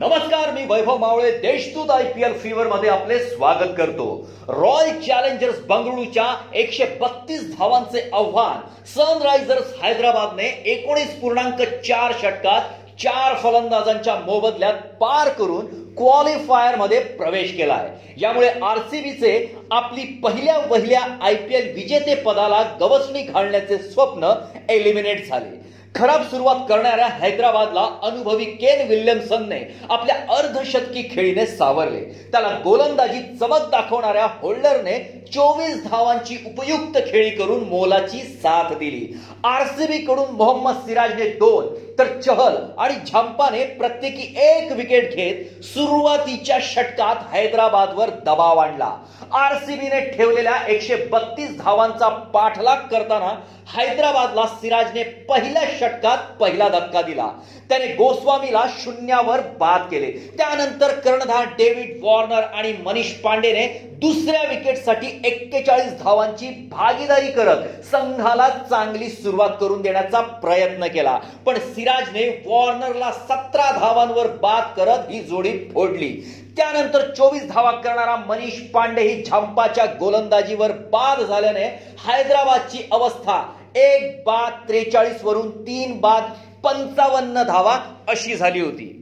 नमस्कार मी Vaibhav Mawale Deshdoot I P L fever मध्ये आपले स्वागत करतो. रॉयल चॅलेंजर्स बंगळुरूच्या एकशे बत्तीस धावांचे आव्हान सनरायझर्स हैदराबादने एकोणीस पूर्णांक चार षटकात चार फलंदाजांच्या मोबदल्यात पार करून क्वालिफायरमध्ये प्रवेश केला आहे यामुळे आरसीबीचे आपली पहिल्या वहिल्या आय पी एल विजेते पदाला गवसणी घालण्याचे स्वप्न एलिमिनेट झाले. खराब सुरुवात करणाऱ्या हैदराबादला अनुभवी केन विल्यमसनने आपल्या अर्धशतकी खेळीने सावरले. त्याला गोलंदाजी चमक दाखवणाऱ्या होल्डरने चोवीस धावांची उपयुक्त खेळी करून मोलाची साथ दिली. आरसीबी कडून मोहम्मद सिराजने दोन तर चहल आणि झंपाने प्रत्येकी एक विकेट घेत सुरुवातीच्या षटकात हैदराबादवर दबाव आणला. आरसीबीने ठेवलेल्या एकशे बत्तीस धावांचा पाठलाग करताना हैदराबादला सिराजने पहिल्या षटकात पहिला धक्का दिला. त्याने गोस्वामीला शून्यावर बाद केले. त्यानंतर कर्णधार डेव्हिड वॉर्नर आणि मनीष पांडेने दुसऱ्या विकेटसाठी एक्केचाळीस धावांची भागीदारी करत संघाला चांगली सुरुवात करून देण्याचा प्रयत्न केला. पण सिराजने वॉर्नरला सतरा धावांवर बाद करत ही जोडी फोडली. त्यानंतर चोवीस धावा करणारा मनीष पांडे ही झंपाच्या गोलंदाजीवर बाद झाल्याने हैदराबादची अवस्था एक बाद त्रेचाळीस वरून तीन बाद पंचावन्न धावा अशी झाली होती.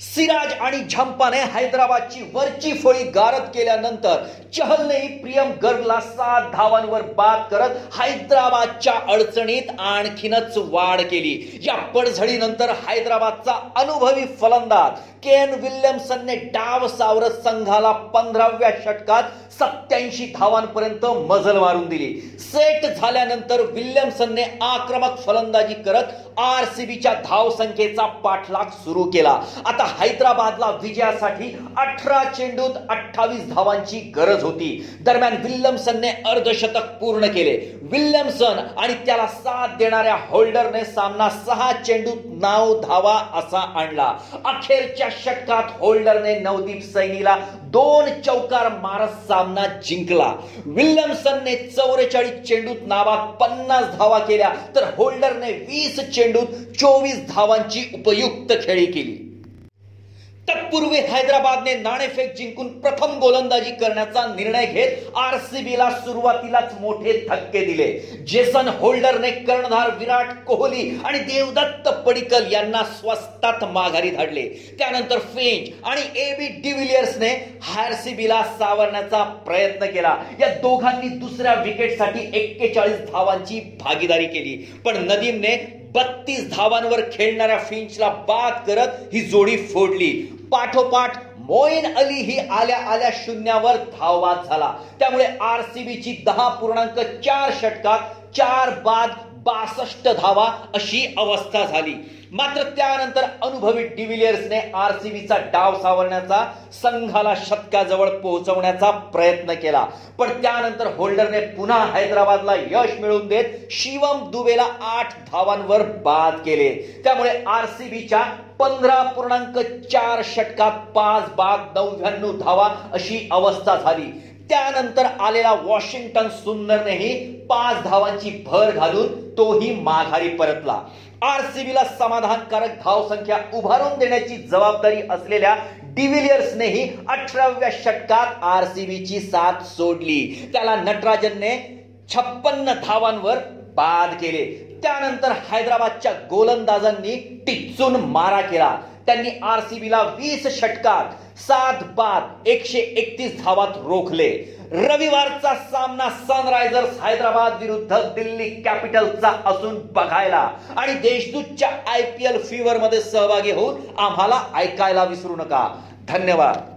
सिराज आणि झंपाने हैदराबादची वरची फळी गारद केल्यानंतर चहलनेही प्रियम गर्गला सात धावांवर बाद करत हैदराबादच्या अडचणीत आणखीनच वाढ केली. या पडझडीनंतर हैदराबादचा अनुभवी फलंदाज केन विल्यमसनने डाव सावरत संघाला पंधराव्या षटकात सत्याऐंशी धावांपर्यंत मजल मारून दिली. सेट झाल्यानंतर विल्यमसनने आक्रमक फलंदाजी करत आरसीबीच्या धावसंख्येचा पाठलाग सुरू केला. आता हैदराबादला विजयासाठी अठरा चेंडूत अठ्ठावीस धावांची गरज होती. दरम्यान विल्यमसनने अर्धशतक पूर्ण केले. विल्यमसन आणि त्याला साथ देणाऱ्या होल्डरने सामना सहा चेंडूत नऊ धावा असा आणला. अखेरच्या षटकात होल्डरने नवदीप सैनीला दोन चौकार मारत सामना जिंकला. विल्यमसनने चौवेचाळीस चेंडूत नावात पन्नास धावा केल्या तर होल्डरने वीस चेंडूत चोवीस धावांची उपयुक्त खेळी केली. तत्पूर्वी हैदराबादने नाणेफेक जिंकून प्रथम गोलंदाजी करण्याचा निर्णय घेत आरसीबीला सुरुवातीलाच मोठे धक्के दिले. जेसन होल्डरने कर्णधार विराट कोहली आणि देवदत्त पडिकल यांना स्वस्तात माघारी धाडले. त्यानंतर फिंच आणि ए बी डिव्हिलियर्सने आरसीबीला सावरण्याचा प्रयत्न केला. या दोघांनी दुसऱ्या विकेटसाठी एक्केचाळीस धावांची भागीदारी केली. पण नदीमने बत्तीस धावांवर खेळणाऱ्या फिंचला बाद करत ही जोडी फोडली. पाठोपाठ मोईन अली ही आल्या आल्या शून्यावर धावबाद झाला. त्यामुळे आरसीबीची दहा पूर्णांक चार षटकात चार बाद बासष्ट धावा अशी अवस्था झाली. मात्र त्यानंतर अनुभवी डिव्हिलियर्सने आरसीबीचा डाव सावरण्याचा संघाला शतकाजवळ पोहोचवण्याचा प्रयत्न केला. पण त्यानंतर होल्डरने पुन्हा हैदराबादला यश मिळवून देत शिवम दुबेला आठ धावांवर बाद केले. त्यामुळे आरसीबीच्या पंधरा पूर्णांक चार षटकात पाच बाद नव्याण्णव धावा अशी अवस्था झाली. त्यानंतर आलेला वॉशिंग्टन सुंदरनेही पाच धावांची भर घालून तोही माघारी परतला. आरसीबीला समाधानकारक धावसंख्या उभारून देण्याची जबाबदारी असलेल्या डिव्हिलियर्सनेही अठराव्या षटकात आरसीबीची साथ सोडली. त्याला नटराजनने छप्पन्न धावांवर बाद केले. त्यानंतर हैदराबादच्या गोलंदाजांनी टिच्चून मारा केला. त्यांनी आरसीबीला वीस षटकात सात बाद एकशे एकतीस धावात रोखले. रविवारचा सामना सनरायझर्स हैदराबाद विरुद्ध दिल्ली कॅपिटलचा असून बघायला आणि देशदूतच्या आय पी एल फीवर मध्ये सहभागी होऊन आम्हाला ऐकायला विसरू नका. धन्यवाद.